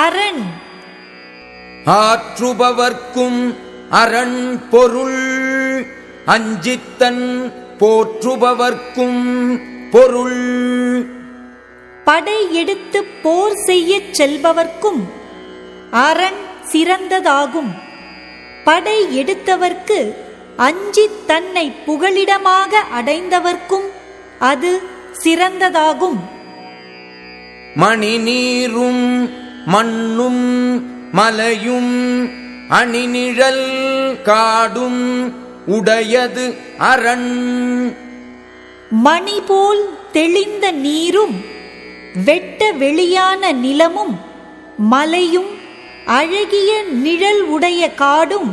அரண் ஆற்றுபவர்க்கும் அரண் பொருள் அஞ்சித்தன் போற்றுபவர்க்கும் பொருள். படை எடுத்து போர் செய்யச் செல்பவர்க்கும் அரண் சிறந்ததாகும். படை எடுத்தவர்க்கு அஞ்சித் தன்னை புகலிடமாக அடைந்தவர்க்கும் அது சிறந்ததாகும். மணி நீரும் மண்ணும் மலையும் அணிநிழல் காடும் உடையது அரண். மணி போல் தெளிந்த நீரும் வெட்ட வெளியான நிலமும் மலையும் அழகிய நிழல் உடைய காடும்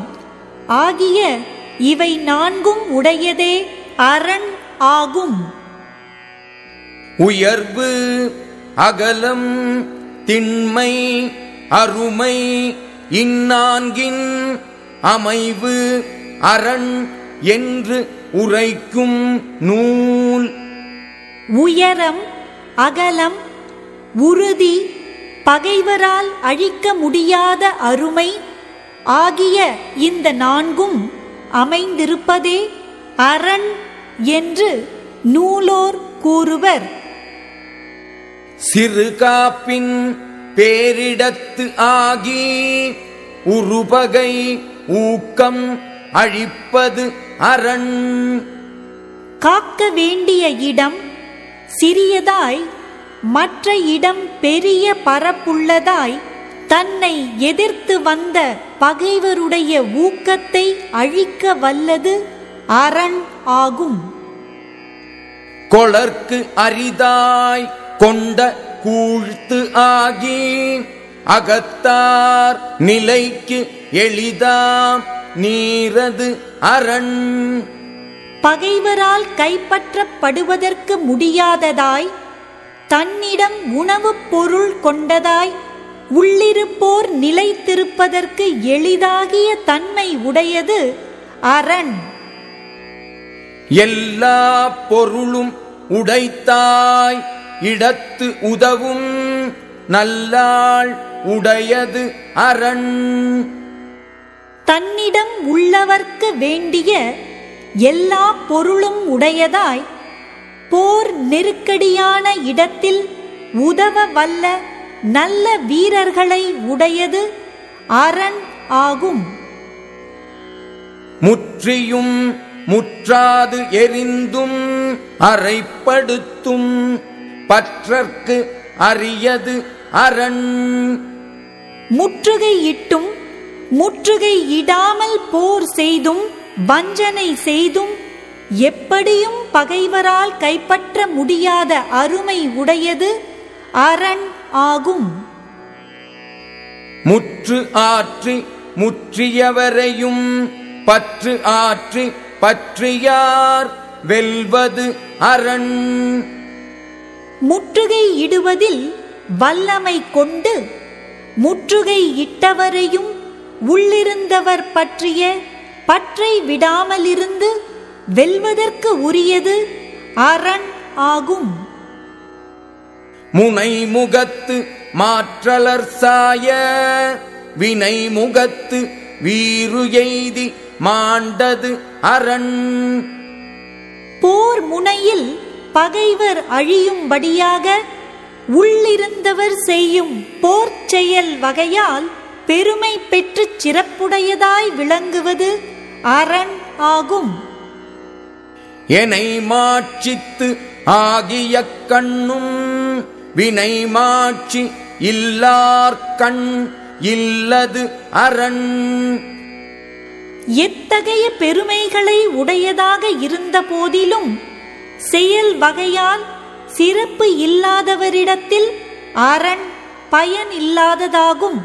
ஆகிய இவை நான்கும் உடையதே அரண் ஆகும். உயர்வு அகலம் திண்மை அருமை இந்நான்கின் அமைவு அரண் என்று உரைக்கும் நூல். உயரம் அகலம் உறுதி பகைவரால் அழிக்க முடியாத அருமை ஆகிய இந்த நான்கும் அமைந்திருப்பதே அரண் என்று நூலோர் கூறுவர். சிறு காப்பின் பேரிடத்து ஆகி உருபகை ஊக்கம் அழிப்பது அரண். காக்க வேண்டிய இடம் சிறியதாய் மற்ற இடம் பெரிய பரப்புள்ளதாய் தன்னை எதிர்த்து வந்த பகைவருடைய ஊக்கத்தை அழிக்க வல்லது அரண் ஆகும். கொளர்க்கு அரிதாய் கொண்ட கூழ்த்து ஆகி அகத்தார் நிலைக்கு எளிதாம். நீரது அரண். பகைவரால் கைப்பற்றப்படுவதற்கு முடியாததாய் தன்னிடம் உணவுப் பொருள் கொண்டதாய் உள்ளிருப்போர் நிலைத்திருப்பதற்கு எளிதாகிய தன்மை உடையது அரண். எல்லா பொருளும் உடைத்தாய். இடத்து உதவும் நல்லாள் உடையது அரண். தன்னிடம் உள்ளவர்க்கு வேண்டிய எல்லா பொருளும் உடையதாய் போர் நெருக்கடியான இடத்தில் உதவ வல்ல நல்ல வீரர்களை உடையது அரண் ஆகும். முற்றியும் முற்றாது எரிந்தும் அறைப்படுத்தும் பற்றற்கு அரியது அரண். முற்றுகை இட்டும் முற்றுகை இடாமல் போர் செய்தும் வஞ்சனை செய்தும் எப்படியும் பகைவரால் கைப்பற்ற முடியாத அருமை உடையது அரண் ஆகும். முற்று ஆற்றி முற்றியவரையும் பற்று ஆற்றி பற்றியார் வெல்வது அரண். முற்றுகை இடுவதில் வல்லமை கொண்டு முற்றுகை இட்டவரையும் உள்ளிருந்தவர் பற்றிய பற்றை விடாமலிருந்து வெல்வதற்கு உரியது அரண் ஆகும். முனை முகத்து மாற்றலர் சாய வினை முகத்து வீறு எய்தி மாண்டது அரண். போர் முனையில் பகைவர் அழியும்படியாக உள்ளிருந்தவர் செய்யும் போர்ச் செயல் வகையால் பெருமை பெற்றுச் சிறப்புடையதாய் விளங்குவது அரண் ஆகும். எனை மாட்சித்து ஆகிய கண்ணும் வினை மாட்சி இல்லார் கண் இல்லது அரண். எத்தகைய பெருமைகளை உடையதாக இருந்த போதிலும் செயல் வகையால் சிறப்பு இல்லாதவரிடத்தில் அரண் பயன் இல்லாததாகும்.